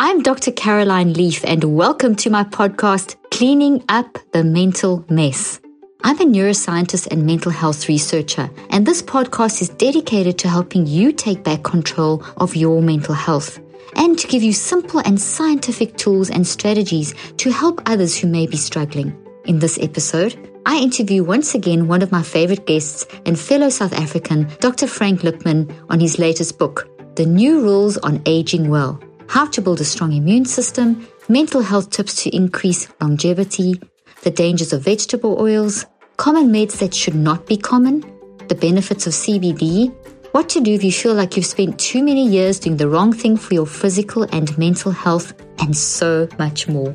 I'm Dr. Caroline Leaf, and welcome to my podcast, Cleaning Up the Mental Mess. I'm a neuroscientist and mental health researcher, and this podcast is dedicated to helping you take back control of your mental health and to give you simple and scientific tools and strategies to help others who may be struggling. In this episode, I interview once again one of my favorite guests and fellow South African, Dr. Frank Lipman, on his latest book, The New Rules on Aging Well how to build a strong immune system, mental health tips to increase longevity, the dangers of vegetable oils, common meds that should not be common, the benefits of CBD, what to do if you feel like you've spent too many years doing the wrong thing for your physical and mental health, and so much more.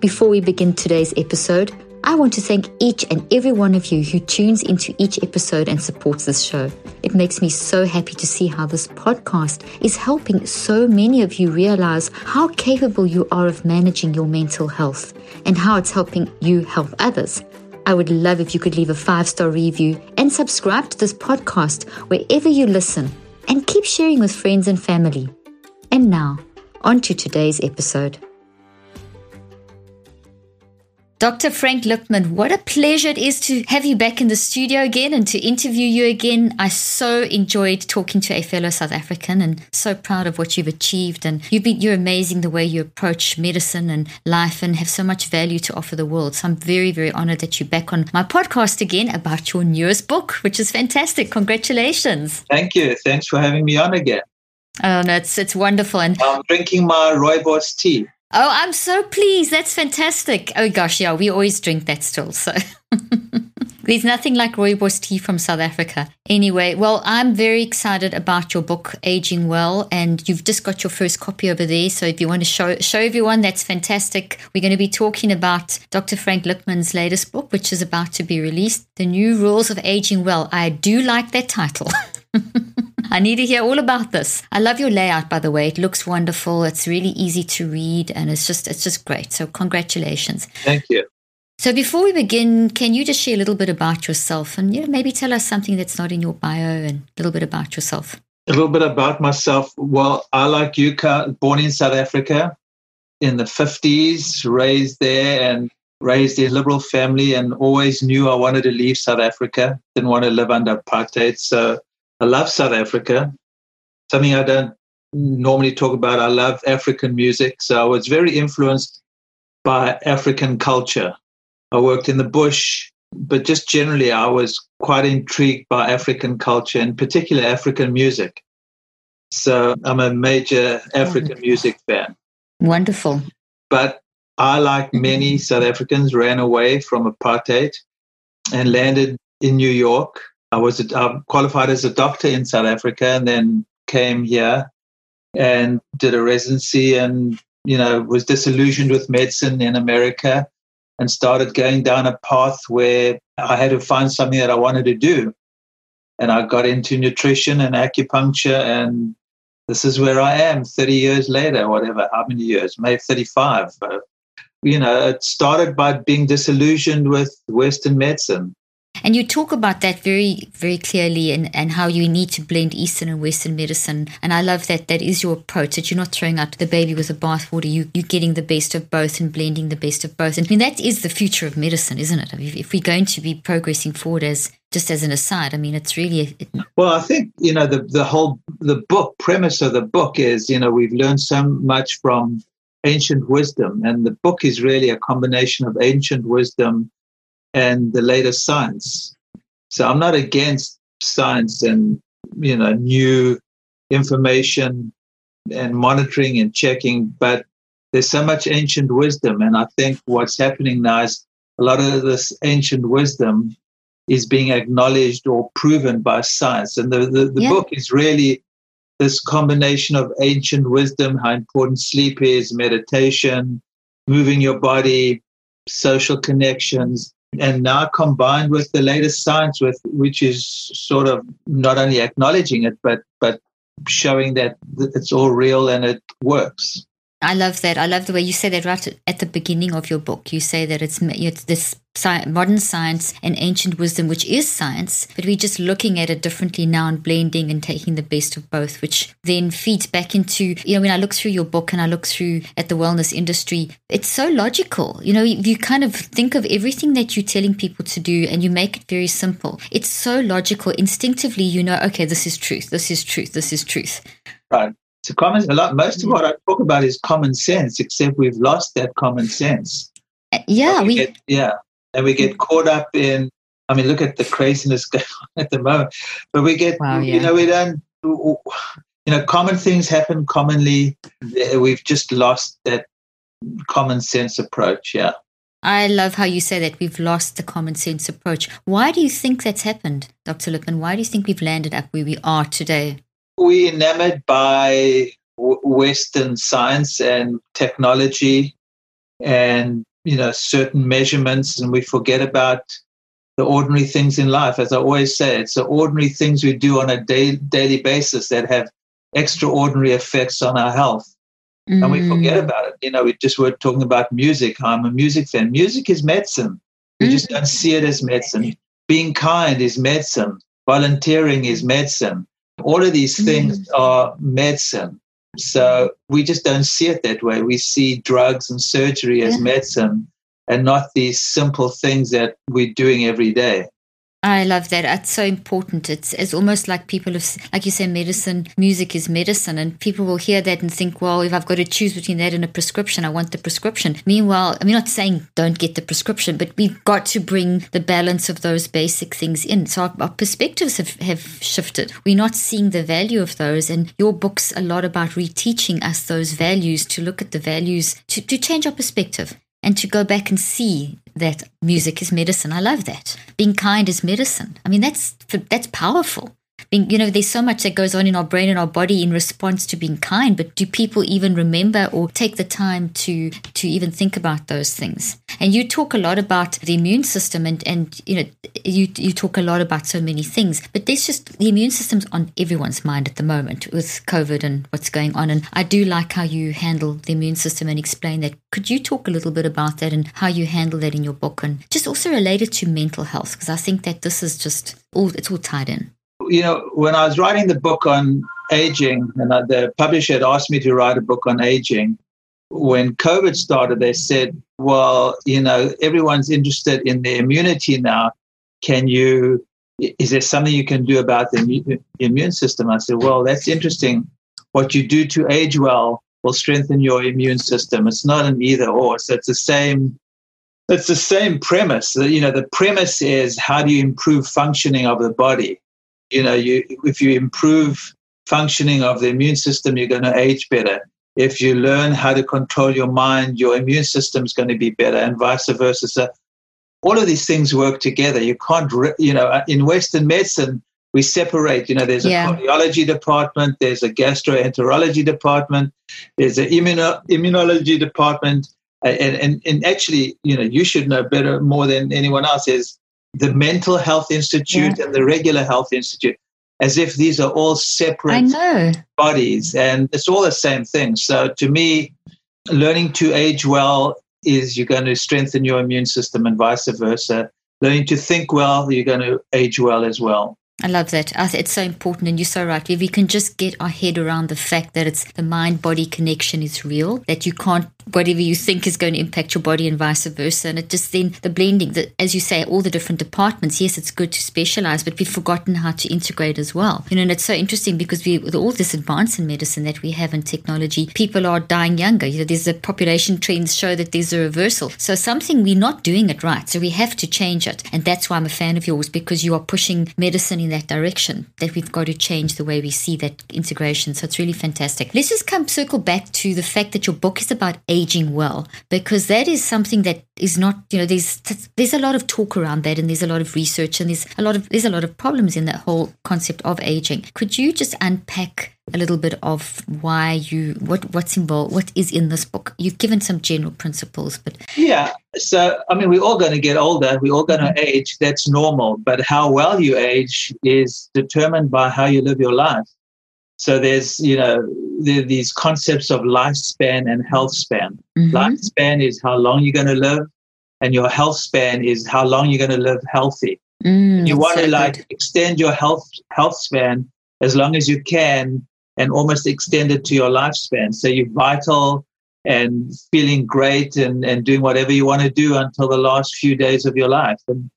Before we begin today's episode, I want to thank each and every one of you who tunes into each episode and supports this show. It makes me so happy to see how this podcast is helping so many of you realize how capable you are of managing your mental health and how it's helping you help others. I would love if you could leave a five star review and subscribe to this podcast wherever you listen and keep sharing with friends and family. And now, on to today's episode. Dr. Frank Lipman, what a pleasure it is to have you back in the studio again and to interview you again. I so enjoyed talking to a fellow South African and so proud of what you've achieved. And you've been, you're amazing the way you approach medicine and life and have so much value to offer the world. So I'm very, very honored that you're back on my podcast again about your newest book, which is fantastic. Congratulations. Thank you. Thanks for having me on again. Oh, no, it's, it's wonderful. And I'm drinking my rooibos tea. Oh, I'm so pleased. That's fantastic. Oh gosh, yeah, we always drink that still. So there's nothing like rooibos tea from South Africa. Anyway, well, I'm very excited about your book, Aging Well, and you've just got your first copy over there. So if you want to show show everyone, that's fantastic. We're going to be talking about Dr. Frank Lipman's latest book, which is about to be released, The New Rules of Aging Well. I do like that title. I need to hear all about this. I love your layout, by the way. It looks wonderful. It's really easy to read, and it's just it's just great. So congratulations. Thank you. So before we begin, can you just share a little bit about yourself, and you know, maybe tell us something that's not in your bio, and a little bit about yourself. A little bit about myself. Well, I like you, born in South Africa in the fifties, raised there, and raised in a liberal family, and always knew I wanted to leave South Africa. Didn't want to live under apartheid, so I love South Africa. Something I don't normally talk about. I love African music. So I was very influenced by African culture. I worked in the bush, but just generally, I was quite intrigued by African culture, in particular African music. So I'm a major African music fan. Wonderful. But I, like many South Africans, ran away from apartheid and landed in New York I was uh, qualified as a doctor in South Africa and then came here and did a residency and, you know, was disillusioned with medicine in America and started going down a path where I had to find something that I wanted to do. And I got into nutrition and acupuncture and this is where I am 30 years later, whatever, how many years, maybe 35. But, you know, it started by being disillusioned with Western medicine and you talk about that very, very clearly and, and how you need to blend Eastern and Western medicine. And I love that that is your approach, that you're not throwing out the baby with the bathwater. You, you're getting the best of both and blending the best of both. And I mean, that is the future of medicine, isn't it? I mean, if we're going to be progressing forward as just as an aside, I mean, it's really. Well, I think, you know, the, the whole, the book premise of the book is, you know, we've learned so much from ancient wisdom. And the book is really a combination of ancient wisdom and the latest science. So I'm not against science and, you know, new information and monitoring and checking, but there's so much ancient wisdom. And I think what's happening now is a lot of this ancient wisdom is being acknowledged or proven by science. And the, the, the yeah. book is really this combination of ancient wisdom, how important sleep is, meditation, moving your body, social connections, and now combined with the latest science, with which is sort of not only acknowledging it, but but showing that it's all real and it works. I love that. I love the way you say that right at the beginning of your book. You say that it's, it's this modern science and ancient wisdom, which is science, but we're just looking at it differently now and blending and taking the best of both, which then feeds back into, you know, when I look through your book and I look through at the wellness industry, it's so logical. You know, you kind of think of everything that you're telling people to do and you make it very simple. It's so logical. Instinctively, you know, okay, this is truth, this is truth, this is truth. Right. So common, a lot, most of what I talk about is common sense, except we've lost that common sense. Uh, yeah, we, we get, yeah, and we get caught up in. I mean, look at the craziness going on at the moment. But we get, wow, yeah. you know, we don't. You know, common things happen commonly. We've just lost that common sense approach. Yeah. I love how you say that we've lost the common sense approach. Why do you think that's happened, Dr. Lipman? Why do you think we've landed up where we are today? We enamored by Western science and technology and you know certain measurements and we forget about the ordinary things in life. As i always say it's the ordinary things we do on a day, daily basis that have extraordinary effects on our health. Mm. and we forget mm. about it. You know we just were talking about music. I'm a music fan. Music is medicine. We mm. just don't see it as medicine. Being kind is medicine. Volunteering is medicine all of these things mm. are medicine. So we just don't see it that way. We see drugs and surgery as medicine and not these simple things that we're doing every day. I love that. It's so important. It's it's almost like people have, like you say, medicine, music is medicine, and people will hear that and think, well, if I've got to choose between that and a prescription, I want the prescription. Meanwhile, I'm not saying don't get the prescription, but we've got to bring the balance of those basic things in. So our, our perspectives have, have shifted. We're not seeing the value of those, and your book's a lot about reteaching us those values to look at the values to, to change our perspective and to go back and see that music is medicine. I love that. Being kind is medicine. I mean, that's that's powerful being, you know, there's so much that goes on in our brain and our body in response to being kind, but do people even remember or take the time to to even think about those things? And you talk a lot about the immune system and and you know you you talk a lot about so many things, but there's just the immune system's on everyone's mind at the moment with COVID and what's going on. And I do like how you handle the immune system and explain that. Could you talk a little bit about that and how you handle that in your book and just also related to mental health? Because I think that this is just all it's all tied in you know, when I was writing the book on aging, and the publisher had asked me to write a book on aging, when COVID started, they said, well, you know, everyone's interested in the immunity now. Can you, is there something you can do about the immune system? I said, well, that's interesting. What you do to age well will strengthen your immune system. It's not an either or. So it's the same. It's the same premise. You know, the premise is how do you improve functioning of the body? You know, you if you improve functioning of the immune system, you're going to age better. If you learn how to control your mind, your immune system is going to be better, and vice versa. So all of these things work together. You can't, you know, uh, in Western medicine, we separate. You know, there's a yeah. cardiology department, there's a gastroenterology department, there's an immuno- immunology department, and, and and actually, you know, you should know better more than anyone else. Is the Mental Health Institute yeah. and the Regular Health Institute, as if these are all separate bodies, and it's all the same thing. So to me, learning to age well is you're going to strengthen your immune system, and vice versa. Learning to think well, you're going to age well as well. I love that. It's so important, and you're so right. If we can just get our head around the fact that it's the mind body connection is real, that you can't whatever you think is going to impact your body and vice versa. And it just then the blending, that as you say, all the different departments. Yes, it's good to specialize, but we've forgotten how to integrate as well. You know, and it's so interesting because we with all this advance in medicine that we have in technology, people are dying younger. You know, there's a population trends show that there's a reversal. So something we're not doing it right. So we have to change it. And that's why I'm a fan of yours because you are pushing medicine in that direction. That we've got to change the way we see that integration. So it's really fantastic. Let's just come circle back to the fact that your book is about aging well because that is something that is not you know there's there's a lot of talk around that and there's a lot of research and there's a lot of there's a lot of problems in that whole concept of aging. Could you just unpack a little bit of why you what what's involved what is in this book? You've given some general principles but yeah so i mean we're all going to get older we're all going to mm-hmm. age that's normal but how well you age is determined by how you live your life so there's, you know, there these concepts of lifespan and health span. Mm-hmm. Lifespan is how long you're going to live, and your health span is how long you're going to live healthy. Mm, you want so to like good. extend your health health span as long as you can, and almost extend it to your lifespan. So you're vital and feeling great and, and doing whatever you want to do until the last few days of your life. And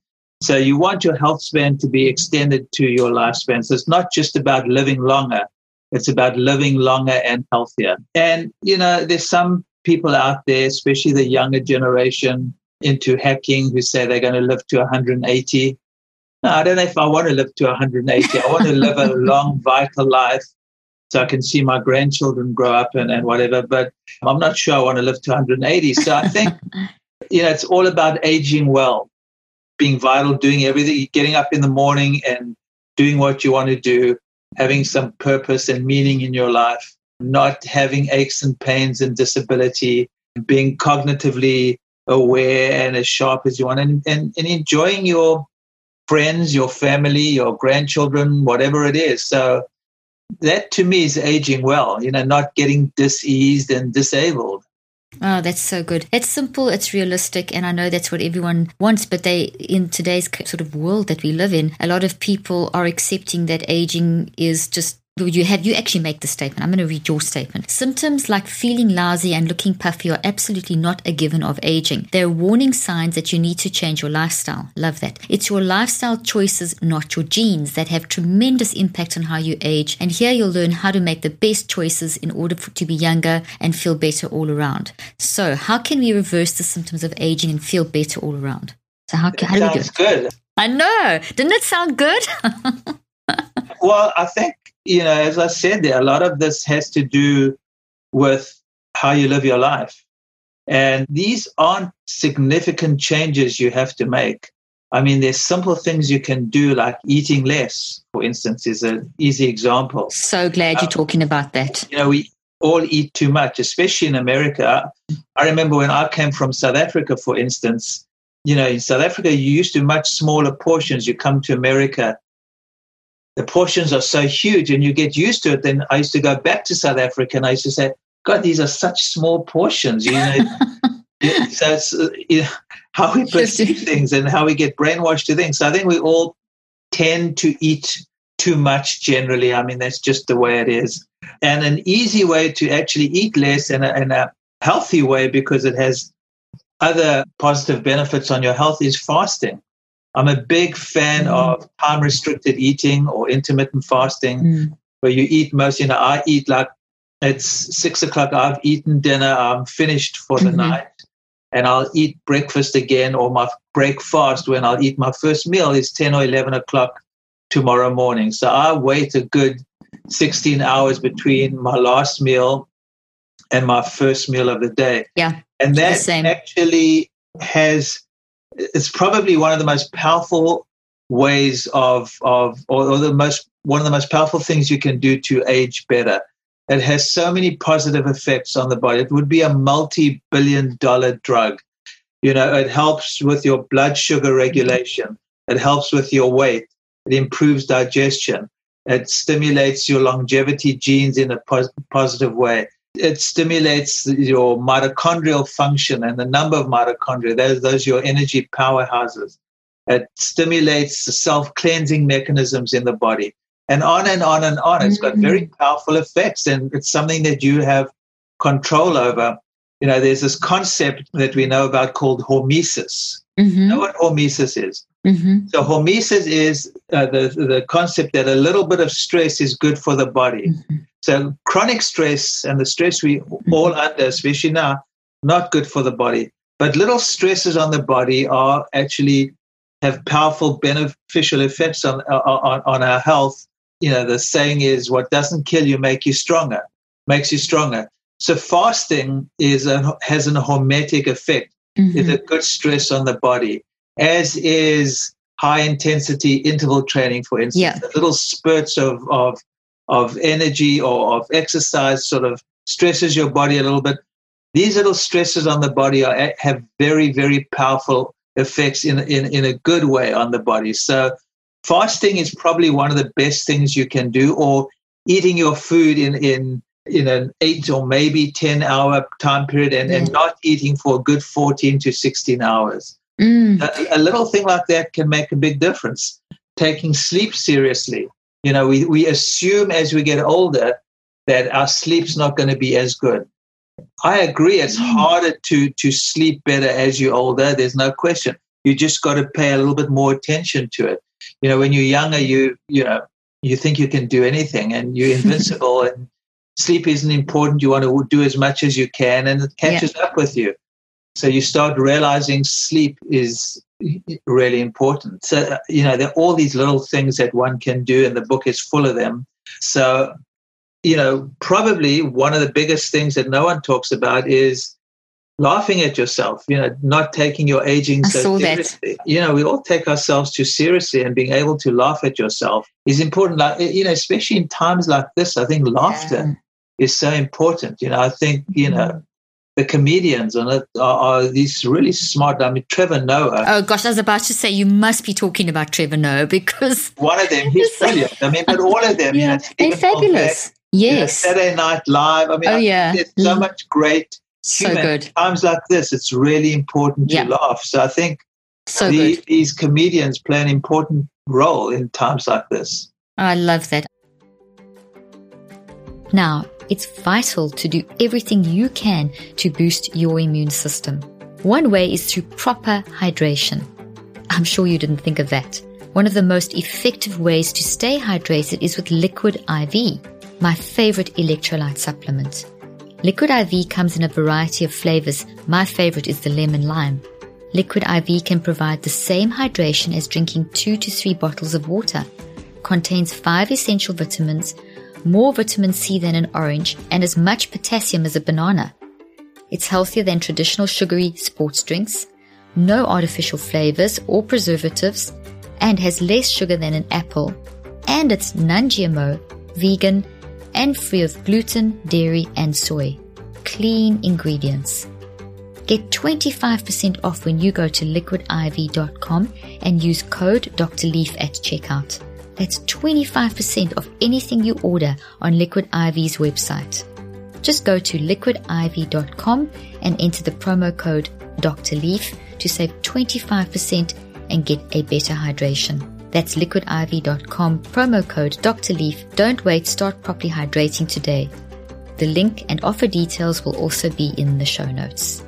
so you want your health span to be extended to your lifespan. So it's not just about living longer, it's about living longer and healthier. And, you know, there's some people out there, especially the younger generation into hacking, who say they're going to live to 180. No, I don't know if I want to live to 180. I want to live a long, vital life so I can see my grandchildren grow up and, and whatever. But I'm not sure I want to live to 180. So I think, you know, it's all about aging well, being vital, doing everything, getting up in the morning and doing what you want to do having some purpose and meaning in your life, not having aches and pains and disability, being cognitively aware and as sharp as you want, and, and, and enjoying your friends, your family, your grandchildren, whatever it is. So that to me is aging well, you know, not getting diseased and disabled. Oh, that's so good. It's simple, it's realistic, and I know that's what everyone wants. But they, in today's sort of world that we live in, a lot of people are accepting that aging is just you have you actually make the statement. I'm going to read your statement. Symptoms like feeling lousy and looking puffy are absolutely not a given of aging. They're warning signs that you need to change your lifestyle. Love that. It's your lifestyle choices, not your genes, that have tremendous impact on how you age. And here you'll learn how to make the best choices in order for, to be younger and feel better all around. So, how can we reverse the symptoms of aging and feel better all around? So, how, how do we do it? Sounds good. I know. Didn't it sound good? well, I think you know, as I said there, a lot of this has to do with how you live your life. And these aren't significant changes you have to make. I mean, there's simple things you can do, like eating less, for instance, is an easy example. So glad you're um, talking about that. You know, we all eat too much, especially in America. I remember when I came from South Africa, for instance, you know, in South Africa, you used to much smaller portions. You come to America, the portions are so huge and you get used to it. Then I used to go back to South Africa and I used to say, God, these are such small portions. You know, so it's uh, you know, how we perceive things and how we get brainwashed to things. So I think we all tend to eat too much generally. I mean, that's just the way it is. And an easy way to actually eat less and a, a healthy way because it has other positive benefits on your health is fasting. I'm a big fan mm. of time restricted eating or intermittent fasting, mm. where you eat most, you know, I eat like it's six o'clock, I've eaten dinner, I'm finished for the mm-hmm. night, and I'll eat breakfast again or my breakfast when I'll eat my first meal is 10 or 11 o'clock tomorrow morning. So I wait a good 16 hours between my last meal and my first meal of the day. Yeah. And that actually has it's probably one of the most powerful ways of of or, or, the most one of the most powerful things you can do to age better. It has so many positive effects on the body. It would be a multi-billion dollar drug. You know, it helps with your blood sugar regulation. It helps with your weight. It improves digestion. It stimulates your longevity genes in a pos- positive way it stimulates your mitochondrial function and the number of mitochondria. Those, those are your energy powerhouses. It stimulates the self cleansing mechanisms in the body. And on and on and on. It's got very mm. powerful effects, and it's something that you have control over. you know, there's this concept that we know about called hormesis. Mm-hmm. You know what hormesis is? Mm-hmm. So hormesis is uh, the the concept that a little bit of stress is good for the body. Mm-hmm. So chronic stress and the stress we all under, especially now, not good for the body. But little stresses on the body are actually have powerful beneficial effects on on, on our health. You know, the saying is, "What doesn't kill you make you stronger." Makes you stronger. So fasting is a, has an hormetic effect. Mm-hmm. It's a good stress on the body, as is high intensity interval training, for instance. Yeah. The little spurts of, of of energy or of exercise sort of stresses your body a little bit. These little stresses on the body are, have very, very powerful effects in, in, in a good way on the body. So fasting is probably one of the best things you can do, or eating your food in, in in an eight or maybe 10 hour time period and, and not eating for a good 14 to 16 hours. Mm. A, a, little thing like that can make a big difference. Taking sleep seriously. You know, we, we assume as we get older that our sleep's not going to be as good. I agree, it's Mm. harder to, to sleep better as you're older. There's no question. You just got to pay a little bit more attention to it. You know, when you're younger, you, you know, you think you can do anything and you're invincible and sleep isn't important. You want to do as much as you can, and it catches yeah. up with you. So you start realizing sleep is really important. So you know there are all these little things that one can do, and the book is full of them. So you know probably one of the biggest things that no one talks about is laughing at yourself. You know, not taking your aging I so seriously. That. You know, we all take ourselves too seriously, and being able to laugh at yourself is important. Like you know, especially in times like this, I think laughter. Yeah is so important. You know, I think, you know, mm-hmm. The comedians on it are, are, these really smart. I mean, Trevor Noah. Oh gosh, I was about to say you must be talking about Trevor Noah because one of them, he's brilliant. I mean, but all of them, yeah, you they're know, fabulous. You know, yes, Saturday Night Live. I mean, oh I yeah, there's so mm. much great. So good. Times like this, it's really important to laugh. So I think so the, these comedians play an important role in times like this. I love that. Now, it's vital to do everything you can to boost your immune system. One way is through proper hydration. I'm sure you didn't think of that. One of the most effective ways to stay hydrated is with Liquid IV, my favorite electrolyte supplement. Liquid IV comes in a variety of flavors. My favorite is the lemon lime. Liquid IV can provide the same hydration as drinking two to three bottles of water. Contains five essential vitamins, more vitamin C than an orange, and as much potassium as a banana. It's healthier than traditional sugary sports drinks, no artificial flavors or preservatives, and has less sugar than an apple. And it's non GMO, vegan, and free of gluten, dairy, and soy. Clean ingredients. Get 25% off when you go to liquidiv.com and use code Dr. Leaf at checkout. That's 25% of anything you order on Liquid IV's website. Just go to liquidiv.com and enter the promo code Dr. Leaf to save 25% and get a better hydration. That's liquidiv.com, promo code Dr. Leaf. Don't wait, start properly hydrating today. The link and offer details will also be in the show notes.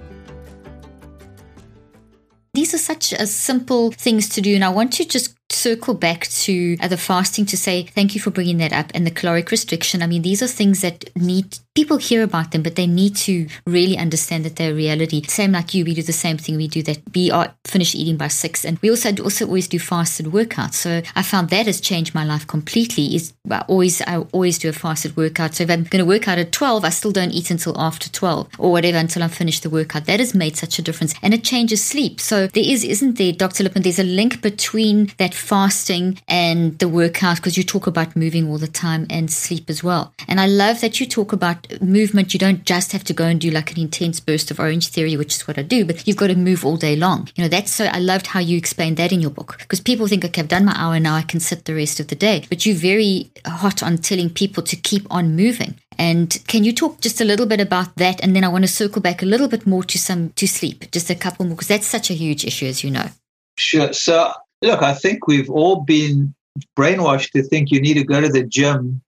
These are such a simple things to do, and I want you to just circle back to the fasting to say thank you for bringing that up and the caloric restriction. I mean, these are things that need people hear about them, but they need to really understand that they're reality. Same like you, we do the same thing. We do that. We are finished eating by six, and we also also always do fasted workouts. So I found that has changed my life completely. Is I always I always do a fasted workout. So if I'm going to work out at twelve, I still don't eat until after twelve or whatever until I'm finished the workout. That has made such a difference, and it changes sleep. So there is, isn't there, Dr. Lipman? There's a link between that fasting and the workout because you talk about moving all the time and sleep as well. And I love that you talk about movement. You don't just have to go and do like an intense burst of orange theory, which is what I do, but you've got to move all day long. You know, that's so I loved how you explained that in your book because people think, okay, I've done my hour now, I can sit the rest of the day. But you're very hot on telling people to keep on moving. And can you talk just a little bit about that? And then I want to circle back a little bit more to some to sleep, just a couple more, because that's such a huge issue, as you know. Sure. So look, I think we've all been brainwashed to think you need to go to the gym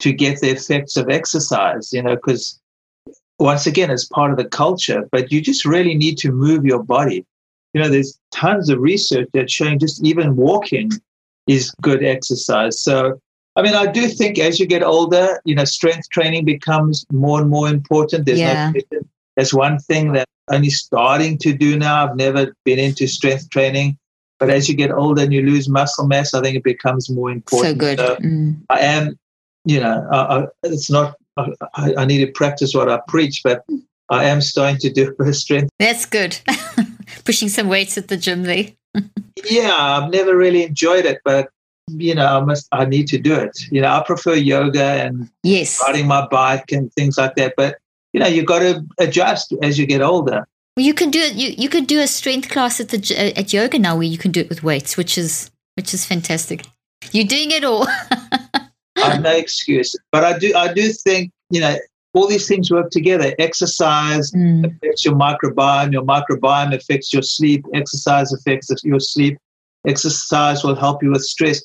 to get the effects of exercise, you know, because once again, it's part of the culture, but you just really need to move your body. You know, there's tons of research that's showing just even walking is good exercise. So, I mean, I do think as you get older, you know, strength training becomes more and more important. There's Yeah. no that's one thing that I'm only starting to do now. I've never been into strength training, but as you get older and you lose muscle mass, I think it becomes more important. So good. So Mm. I am, you know, I, I, it's not. I, I need to practice what I preach, but I am starting to do a strength. That's good. Pushing some weights at the gym there. Yeah, I've never really enjoyed it, but you know, I must. I need to do it. You know, I prefer yoga and Yes. riding my bike and things like that. But you know, you've got to adjust as you get older. Well, you can do it. You you could do a strength class at the uh, at yoga now, where you can do it with weights, which is which is fantastic. You're doing it all. I have no excuse. But I do. I do think you know all these things work together. Exercise Mm. affects your microbiome. Your microbiome affects your sleep. Exercise affects your sleep. Exercise will help you with stress.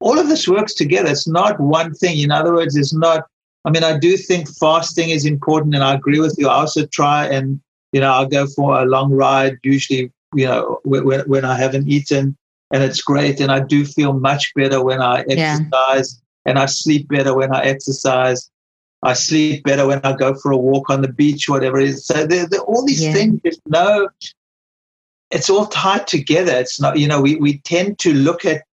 All of this works together. It's not one thing. In other words, it's not. I mean, I do think fasting is important, and I agree with you. I also try and you know I'll go for a long ride. Usually, you know, when, when I haven't eaten, and it's great. And I do feel much better when I Yeah. exercise, and I sleep better when I exercise. I sleep better when I go for a walk on the beach, whatever it is. So there, there, all these Yeah. things, there's no, it's all tied together. It's not, you know, we, we tend to look at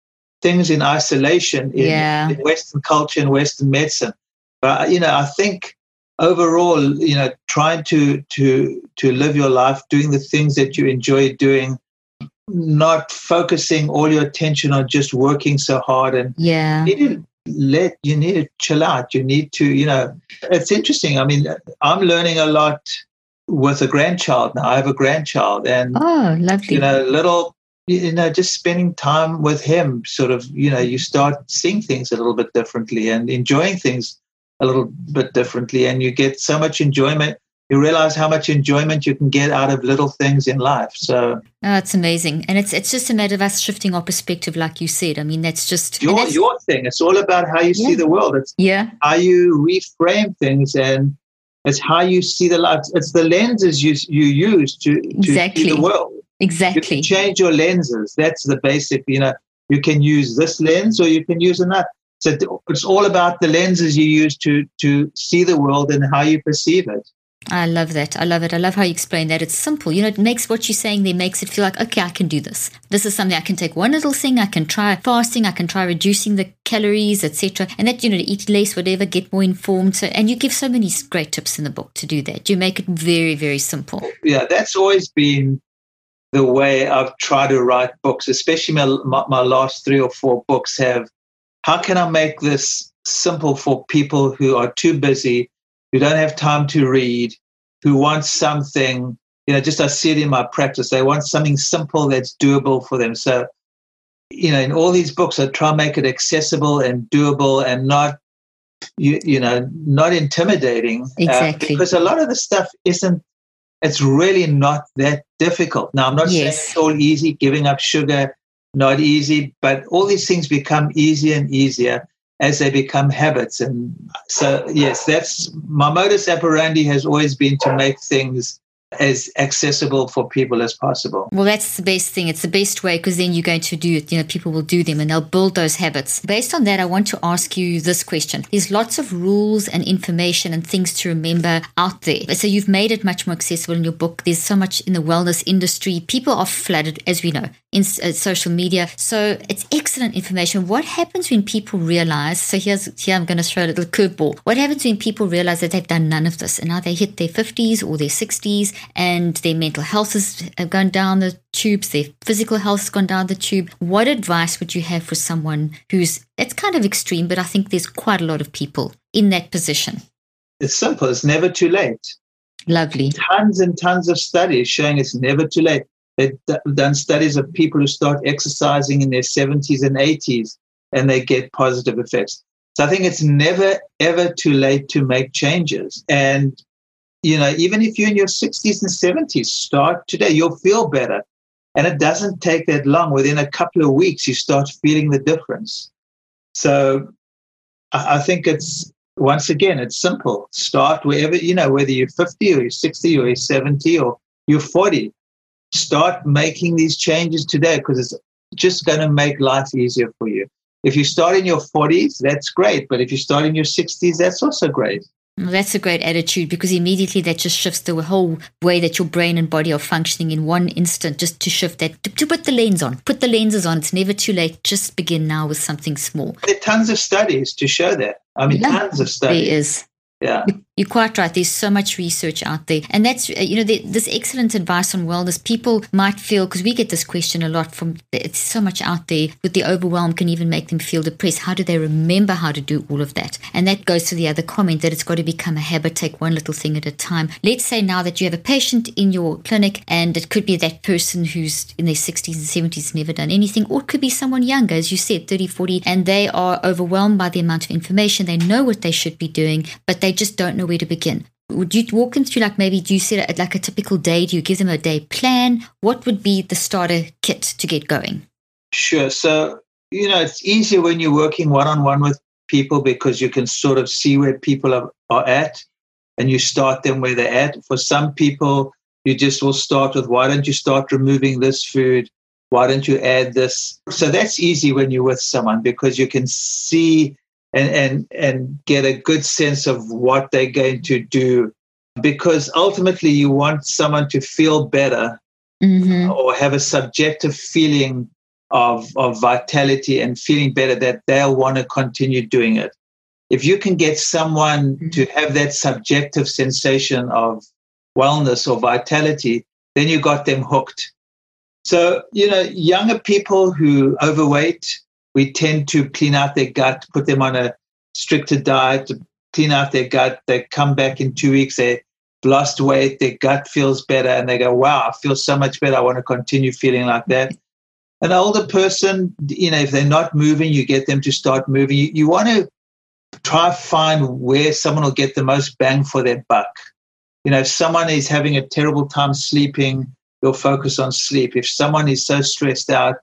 things in isolation in, Yeah. in Western culture and Western medicine. But, you know, I think overall, you know, trying to, to, to live your life, doing the things that you enjoy doing, not focusing all your attention on just working so hard and Yeah. you need to let you need to chill out you need to you know it's interesting i mean i'm learning a lot with a grandchild now i have a grandchild and Oh, lovely. you know little you know just spending time with him sort of you know you start seeing things a little bit differently and enjoying things a little bit differently and you get so much enjoyment you realize how much enjoyment you can get out of little things in life so Oh, it's amazing, and it's it's just a matter of us shifting our perspective, like you said. I mean, that's just your that's- your thing it's all about how you see the world it's yeah, how you reframe things and it's how you see the life. It's the lenses you you use to, to Exactly. see the world. You exactly. can change your lenses. That's the basic. You know, you can use this lens or you can use another. So it's all about the lenses you use to to see the world and how you perceive it. I love that. I love it. I love how you explain that. It's simple. You know, it makes what you're saying there makes it feel like, okay, I can do this. This is something I can take one little thing. I can try fasting. I can try reducing the calories, etc. And that, you know, to eat less, whatever, get more informed. So, and you give so many great tips in the book to do that. You make it very, very simple. Yeah, that's always been the way I've tried to write books, especially my, my, my last three or four books have. How can I make this simple for people who are too busy, who don't have time to read, who want something, you know, just I see it in my practice. They want something simple that's doable for them. So, you know, in all these books, I try and make it accessible and doable and not, you, you know, not intimidating. uh, Exactly. because a lot of the stuff isn't, it's really not that difficult. Now, I'm not saying it's all easy, giving up sugar, not easy, but all these things become easier and easier as they become habits. And so, yes, that's my modus operandi has always been to make things as accessible for people as possible. Well, that's the best thing. It's the best way because then you're going to do it. You know, people will do them and they'll build those habits. Based on that, I want to ask you this question. There's lots of rules and information and things to remember out there. So you've made it much more accessible in your book. There's so much in the wellness industry. People are flooded, as we know, in uh, social media. So it's excellent information. What happens when people realize? So here's here I'm going to throw a little curveball. What happens when people realize that they've done none of this and now they hit their 50s or their 60s and their mental health has gone down the tubes, their physical health has gone down the tube? What advice would you have for someone who's it's kind of extreme, but I think there's quite a lot of people in that position. It's simple. It's never too late. Lovely. Tons and tons of studies showing it's never too late. They've done studies of people who start exercising in their 70s and 80s and they get positive effects. So I think it's never, ever too late to make changes. And, you know, even if you're in your 60s and 70s, start today. You'll feel better. And it doesn't take that long. Within a couple of weeks, you start feeling the difference. So I, think it's once again, it's simple. Start wherever, you know, whether you're 50 or you're 60 or you're 70 or you're 40. Start making these changes today because it's just going to make life easier for you. If you start in your 40s, that's great. But if you start in your 60s, that's also great. Well, that's a great attitude because immediately that just shifts the whole way that your brain and body are functioning in one instant, just to shift that, to, to, put the lens on, put the lenses on. It's never too late. Just begin now with something small. There are tons of studies to show that. I mean, yeah, tons of studies. There is. Yeah. You're quite right. There's so much research out there. And that's, uh, you know, this excellent advice on wellness. People might feel, because we get this question a lot from, it's so much out there with the overwhelm can even make them feel depressed. How do they remember how to do all of that? And that goes to the other comment that it's got to become a habit, take one little thing at a time. Let's say now that you have a patient in your clinic and it could be that person who's in their 60s and 70s, never done anything, or it could be someone younger, as you said, 30, 40, and they are overwhelmed by the amount of information. They know what they should be doing, but they just don't know know where to begin. Would you walk them through, like maybe, do you set it like a typical day? Do you give them a day plan? What would be the starter kit to get going? Sure. So, you know, it's easier when you're working one on one with people because you can sort of see where people are, are at and you start them where they're at. For some people, you just will start with why don't you start removing this food? Why don't you add this? So that's easy when you're with someone because you can see and and and get a good sense of what they're going to do because ultimately you want someone to feel better mm-hmm. or have a subjective feeling of of vitality and feeling better that they'll want to continue doing it if you can get someone mm-hmm. to have that subjective sensation of wellness or vitality then you got them hooked so you know younger people who overweight we tend to clean out their gut, put them on a stricter diet, clean out their gut. They come back in two weeks, they lost weight, their gut feels better, and they go, Wow, I feel so much better. I want to continue feeling like that. An older person, you know, if they're not moving, you get them to start moving. You, you want to try find where someone will get the most bang for their buck. You know, if someone is having a terrible time sleeping, you'll focus on sleep. If someone is so stressed out,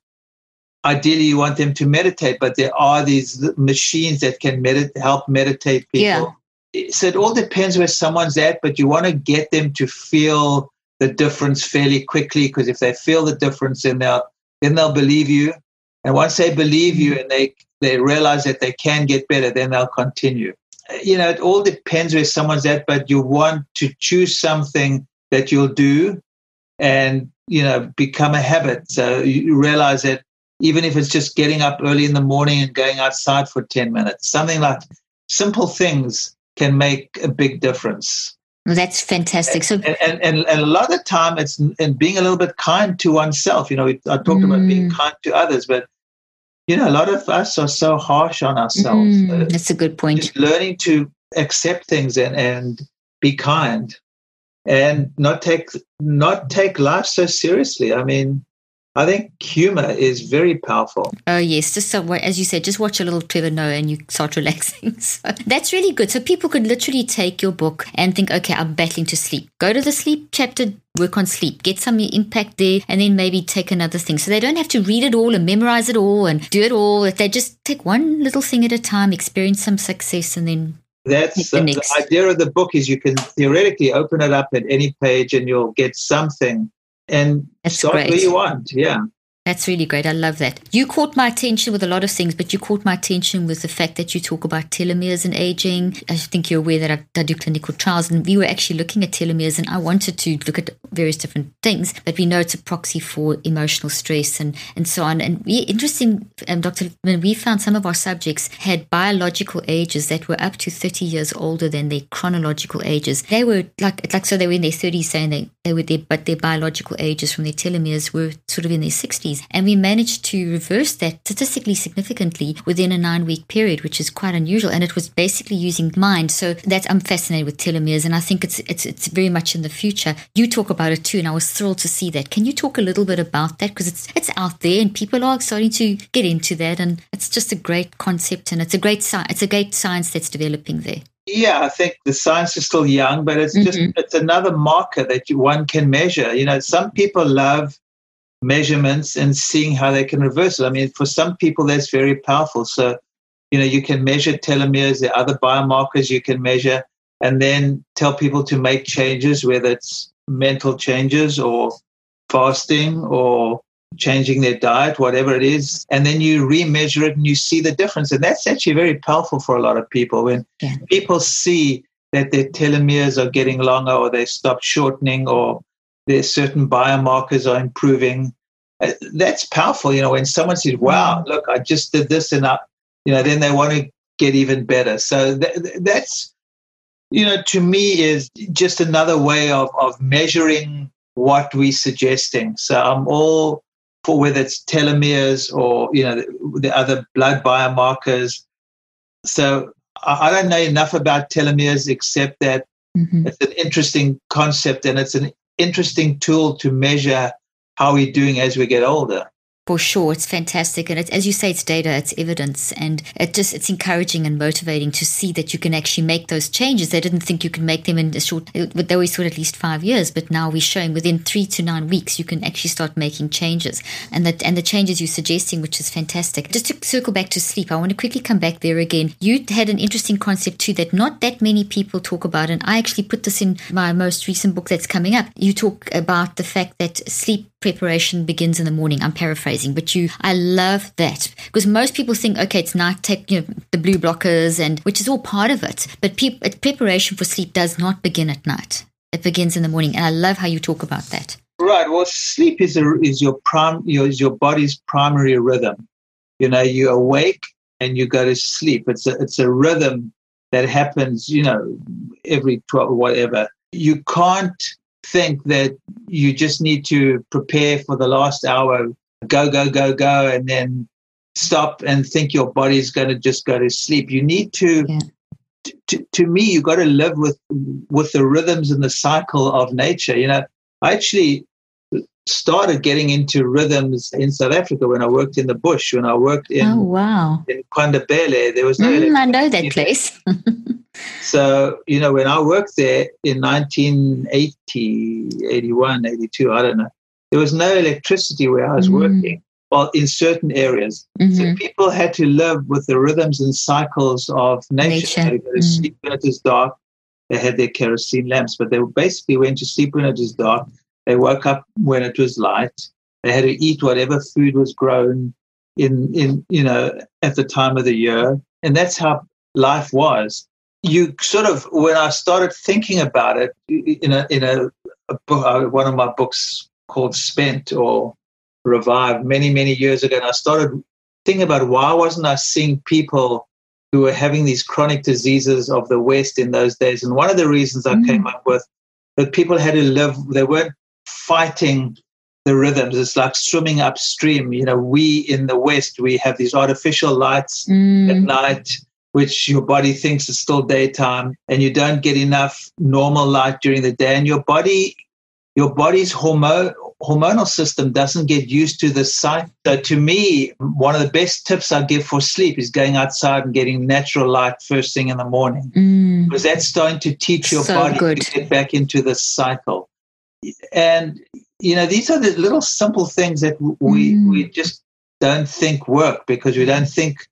ideally you want them to meditate, but there are these machines that can medit- help meditate people. Yeah. So it all depends where someone's at, but you want to get them to feel the difference fairly quickly because if they feel the difference, then they'll then they'll believe you. And once they believe you and they they realize that they can get better, then they'll continue. You know, it all depends where someone's at, but you want to choose something that you'll do and you know become a habit. So you realize that even if it's just getting up early in the morning and going outside for 10 minutes. Something like simple things can make a big difference. That's fantastic. So, and, and, and, and, a lot of the time, it's and being a little bit kind to oneself. You know, I talked mm. about being mm. kind to others, but you know, a lot of us are so harsh on ourselves. Mm, uh, that's a good point. Just learning to accept things and, and be kind, and not take not take life so seriously. I mean, I think humor is very powerful. Oh yes, just so as you said, just watch a little Trevor Noah and you start relaxing. So that's really good. So people could literally take your book and think, okay, I'm battling to sleep. Go to the sleep chapter, work on sleep, get some impact there, and then maybe take another thing. So they don't have to read it all and memorize it all and do it all. If they just take one little thing at a time, experience some success, and then that's the, the idea of the book is you can theoretically open it up at any page and you'll get something and That's start great. where you want. Yeah. That's really great. I love that. You caught my attention with a lot of things, but you caught my attention with the fact that you talk about telomeres and aging. I think you're aware that I, do clinical trials, and we were actually looking at telomeres, and I wanted to look at various different things, but we know it's a proxy for emotional stress and, and so on. And we, interesting, um, Dr. When we found some of our subjects had biological ages that were up to 30 years older than their chronological ages. They were like, like so they were in their 30s saying they, they were there, but their biological ages from their telomeres were sort of in their 60s. And we managed to reverse that statistically significantly within a nine week period, which is quite unusual. And it was basically using mind. So that's, I'm fascinated with telomeres and I think it's, it's, it's very much in the future. You talk about it too. And I was thrilled to see that. Can you talk a little bit about that? Because it's, it's out there and people are starting to get into that. And it's just a great concept and it's a great science. It's a great science that's developing there. Yeah, I think the science is still young, but it's just mm-hmm. it's another marker that you, one can measure. You know, some people love measurements and seeing how they can reverse it. I mean, for some people, that's very powerful. So you know, you can measure telomeres, there are other biomarkers you can measure, and then tell people to make changes, whether it's mental changes or fasting or changing their diet, whatever it is, and then you remeasure it and you see the difference. And that's actually very powerful for a lot of people when yeah. people see that their telomeres are getting longer or they stop shortening or their certain biomarkers are improving. Uh, that's powerful, you know, when someone says, wow, mm. look, I just did this and I, you know, then they want to get even better. So th- that's, you know, to me is just another way of, of measuring what we're suggesting. So I'm all for whether it's telomeres or you know the, the other blood biomarkers. So I, I, don't know enough about telomeres except that mm-hmm. it's an interesting concept and it's an interesting tool to measure how we're doing as we get older for sure it's fantastic. And as you say it's data it's evidence and it just it's encouraging and motivating to see that you can actually make those changes. They didn't think you could make them in a short they always thought at least five years but now we're showing within three to nine weeks you can actually start making changes. And that and the changes you're suggesting which is fantastic. Just to circle back to sleep i want to quickly come back there again. You had an interesting concept too that not that many people talk about and i actually put this in my most recent book that's coming up. You talk about the fact that sleep preparation begins in the morning. I'm paraphrasing, but you, I love that because most people think, okay, it's night, take you know the blue blockers, and which is all part of it. But pe- preparation for sleep does not begin at night; it begins in the morning, and I love how you talk about that. Right. Well, sleep is a, is your your, is your body's primary rhythm. You know, you awake and you go to sleep. It's a it's a rhythm that happens. You know, every twelve or whatever. You can't think that you just need to prepare for the last hour, go, go, go, go, and then stop and think your body's going to just go to sleep. You need to. Yeah. To, to me, you've got to live with with the rhythms and the cycle of nature. You know, I actually started getting into rhythms in South Africa when I worked in the bush. When I worked in oh wow in KwaNdebele, there was no. Mm, I know that place. so you know, when I worked there in 1980, 81, 82, I don't know, there was no electricity where I was mm. working. Well, in certain areas, mm-hmm. so people had to live with the rhythms and cycles of nature. nature. They had to go to mm. sleep when it is dark. They had their kerosene lamps, but they basically went to sleep when it is dark they woke up when it was light. They had to eat whatever food was grown in, in you know, at the time of the year. And that's how life was. You sort of, when I started thinking about it in a, in a, a book, uh, one of my books called Spent or Revived many, many years ago, and I started thinking about why wasn't I seeing people who were having these chronic diseases of the West in those days. And one of the reasons I mm. came up with that people had to live, they weren't fighting the rhythms. It's like swimming upstream. You know, we in the West, we have these artificial lights mm. at night, which your body thinks is still daytime, and you don't get enough normal light during the day. And your body, your body's hormone hormonal system doesn't get used to the sight. So to me, one of the best tips I give for sleep is going outside and getting natural light first thing in the morning. Mm. Because that's starting to teach your so body good. to get back into the cycle and you know these are the little simple things that we mm. we just don't think work because we don't think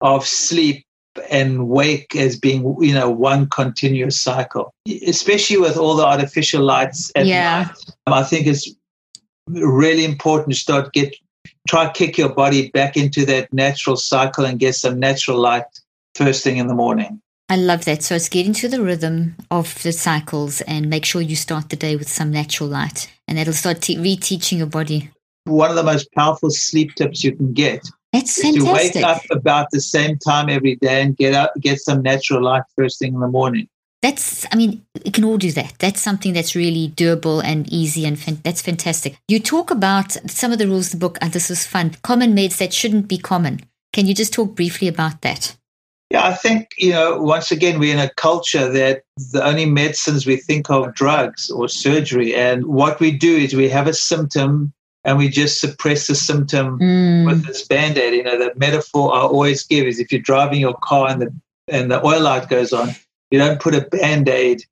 of sleep and wake as being you know one continuous cycle especially with all the artificial lights at yeah. night i think it's really important to start get try kick your body back into that natural cycle and get some natural light first thing in the morning I love that. So it's get into the rhythm of the cycles and make sure you start the day with some natural light, and that'll start te- reteaching your body. One of the most powerful sleep tips you can get That's fantastic. to wake up about the same time every day and get up, get some natural light first thing in the morning. That's, I mean, you can all do that. That's something that's really doable and easy, and fan- that's fantastic. You talk about some of the rules of the book, and this is fun. Common meds that shouldn't be common. Can you just talk briefly about that? Yeah, I think, you know, once again, we're in a culture that the only medicines we think of drugs or surgery. And what we do is we have a symptom and we just suppress the symptom mm. with this band aid. You know, the metaphor I always give is if you're driving your car and the, and the oil light goes on, you don't put a band aid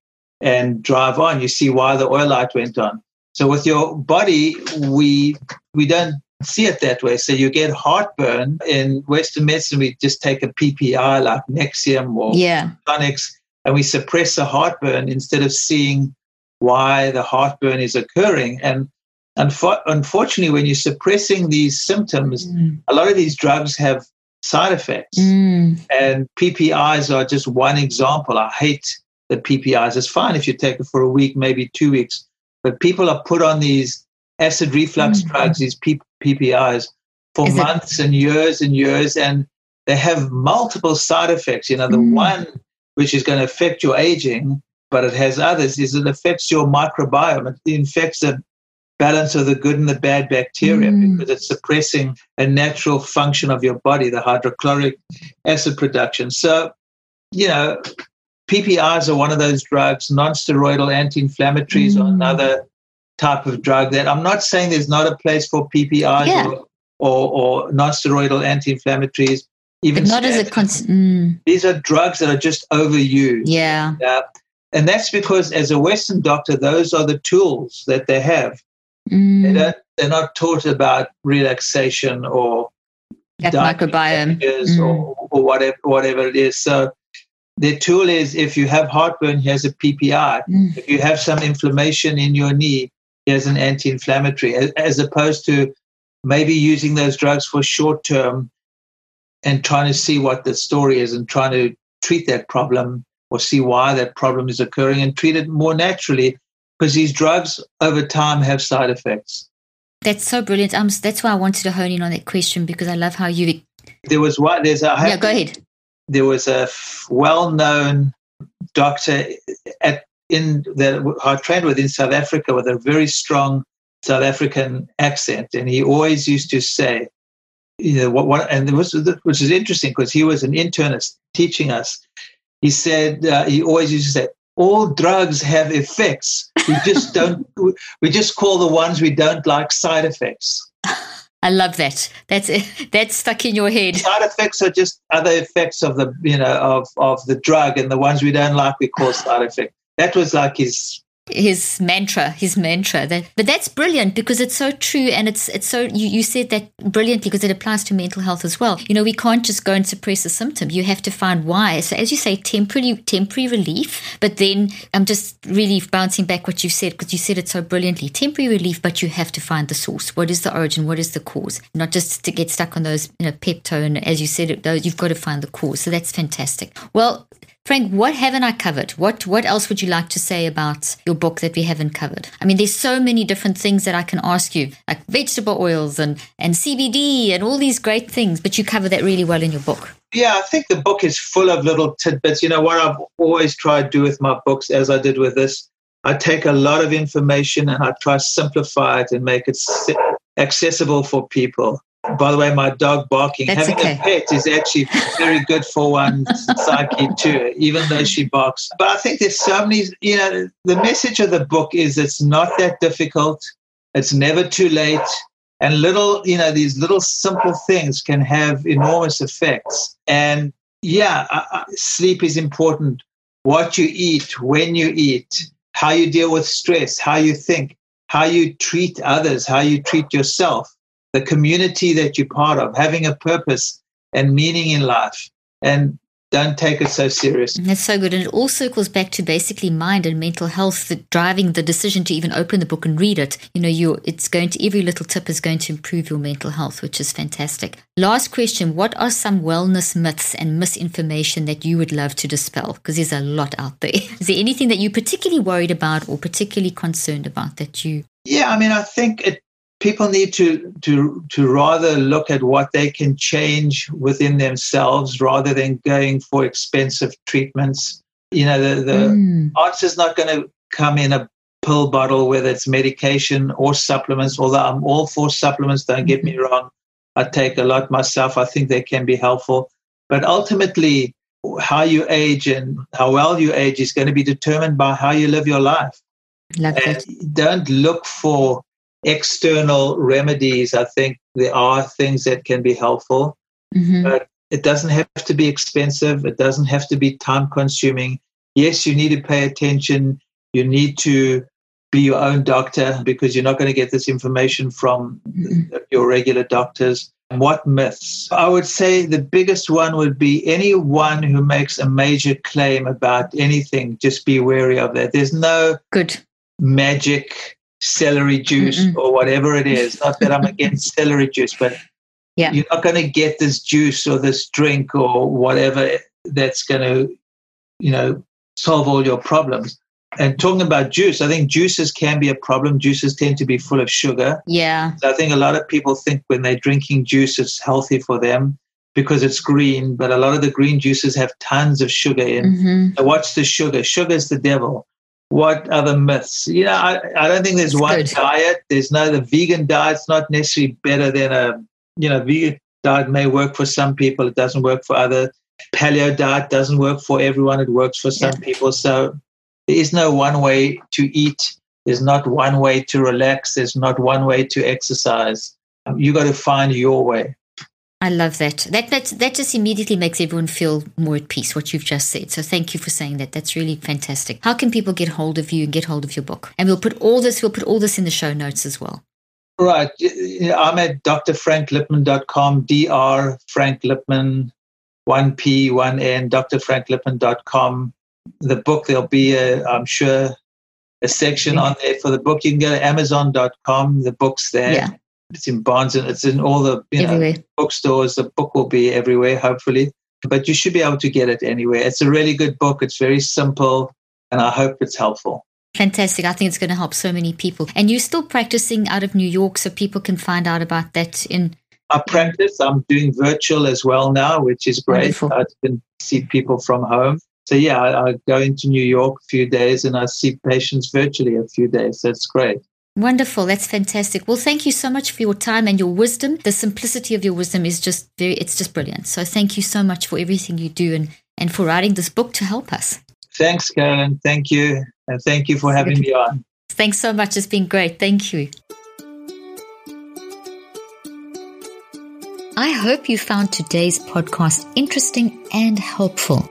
and drive on. You see why the oil light went on. So with your body, we we don't see it that way. So you get heartburn. In Western medicine, we just take a PPI like Nexium or yeah. tonics, and we suppress the heartburn instead of seeing why the heartburn is occurring. And unfortunately, when you're suppressing these symptoms, mm. a lot of these drugs have side effects. Mm. And PPIs are just one example. I hate the PPIs. It's fine if you take it for a week, maybe two weeks. But people are put on these acid reflux mm. drugs, these P- PPIs, for Is months it- and years and years. And they have multiple side effects. You know, the mm. one which is going to affect your aging, but it has others, is it affects your microbiome. It infects the balance of the good and the bad bacteria mm. because it's suppressing a natural function of your body, the hydrochloric acid production. So, you know, PPIs are one of those drugs, non-steroidal anti-inflammatories mm. are another type of drug that I'm not saying there's not a place for PPIs yeah. or, or, or non-steroidal anti-inflammatories. Even but not as a cons- mm. these are drugs that are just overused. Yeah. Uh, and that's because as a Western doctor, those are the tools that they have. Mm. They don't, they're not taught about relaxation or that microbiome mm. or, or whatever whatever it is. So the tool is if you have heartburn, here's a PPI. Mm. If you have some inflammation in your knee, here's an anti-inflammatory, as, as opposed to maybe using those drugs for short term and trying to see what the story is and trying to treat that problem or see why that problem is occurring and treat it more naturally because these drugs over time have side effects. That's so brilliant. Um, that's why I wanted to hone in on that question because I love how you. There was one. There's a. Yeah, go ahead. There was a well-known doctor at in that I trained with in South Africa with a very strong South African accent, and he always used to say, you know, what, what and it was which is interesting because he was an internist teaching us. He said uh, he always used to say, all drugs have effects. We just don't. we just call the ones we don't like side effects. I love that. That's that's stuck in your head. Side effects are just other effects of the you know of of the drug, and the ones we don't like we call side effects. That was like his his mantra his mantra that but that's brilliant because it's so true and it's it's so you, you said that brilliantly because it applies to mental health as well. You know we can't just go and suppress a symptom. You have to find why. So as you say temporary temporary relief but then i'm just really bouncing back what you said because you said it so brilliantly. Temporary relief but you have to find the source. What is the origin? What is the cause? Not just to get stuck on those you know pepto and as you said those you've got to find the cause. So that's fantastic. Well Frank, what haven't I covered? What what else would you like to say about your book that we haven't covered? I mean, there's so many different things that I can ask you, like vegetable oils and, and CBD and all these great things, but you cover that really well in your book. Yeah, I think the book is full of little tidbits. You know, what I've always tried to do with my books, as I did with this, I take a lot of information and I try to simplify it and make it accessible for people. By the way, my dog barking, That's having okay. a pet is actually very good for one's psyche too, even though she barks. But I think there's so many, you know, the message of the book is it's not that difficult. It's never too late. And little, you know, these little simple things can have enormous effects. And yeah, uh, sleep is important. What you eat, when you eat, how you deal with stress, how you think, how you treat others, how you treat yourself the community that you're part of, having a purpose and meaning in life. And don't take it so serious. That's so good. And it all circles back to basically mind and mental health, the, driving the decision to even open the book and read it. You know, you it's going to, every little tip is going to improve your mental health, which is fantastic. Last question What are some wellness myths and misinformation that you would love to dispel? Because there's a lot out there. Is there anything that you're particularly worried about or particularly concerned about that you? Yeah, I mean, I think it people need to to to rather look at what they can change within themselves rather than going for expensive treatments. You know, the, the mm. answer is not going to come in a pill bottle, whether it's medication or supplements. Although I'm all for supplements, don't get me wrong. I take a lot myself. I think they can be helpful, but ultimately, how you age and how well you age is going to be determined by how you live your life. Love and don't look for external remedies, I think there are things that can be helpful, mm-hmm. but it doesn't have to be expensive. It doesn't have to be time consuming. Yes, you need to pay attention. You need to be your own doctor because you're not going to get this information from mm-hmm. your regular doctors. What myths? I would say the biggest one would be anyone who makes a major claim about anything, just be wary of that. There's no good magic celery juice Mm-mm. or whatever it is. Not that I'm against celery juice, but yeah. you're not going to get this juice or this drink or whatever that's going to, you know, solve all your problems. And talking about juice, I think juices can be a problem. Juices tend to be full of sugar. Yeah. So I think a lot of people think when they're drinking juice, it's healthy for them because it's green, but a lot of the green juices have tons of sugar in. Mm-hmm. So what's the sugar? Sugar is the devil. What other myths? You know, I, I don't think there's one good. diet. There's no, the vegan diet's not necessarily better than a, you know, vegan diet may work for some people. It doesn't work for other. Paleo diet doesn't work for everyone. It works for some yeah. people. So there is no one way to eat. There's not one way to relax. There's not one way to exercise. Um, you got to find your way. I love that. That that that just immediately makes everyone feel more at peace. What you've just said. So thank you for saying that. That's really fantastic. How can people get hold of you and get hold of your book? And we'll put all this. We'll put all this in the show notes as well. Right. I'm at drfranklipman.com. Dr. Frank Lipman, one P, one N. drfranklipman.com the book, there'll be, a, I'm sure, a section on there for the book. You can go to Amazon.com. The book's there. Yeah. It's in Barnes and it's in all the you know, bookstores. The book will be everywhere, hopefully. But you should be able to get it anywhere. It's a really good book. It's very simple, and I hope it's helpful. Fantastic. I think it's going to help so many people. And you're still practicing out of New York, so people can find out about that in. I practice. I'm doing virtual as well now, which is great. Wonderful. I can see people from home so yeah, I, I, go into New York a few days and I see patients virtually a few days. That's great. Wonderful. That's fantastic. Well, thank you so much for your time and your wisdom. The simplicity of your wisdom is just very, it's just brilliant. So thank you so much for everything you do and, and for writing this book to help us. Thanks, Karen. Thank you. And thank you for having me on. Thanks so much. It's been great. Thank you. I hope you found today's podcast interesting and helpful.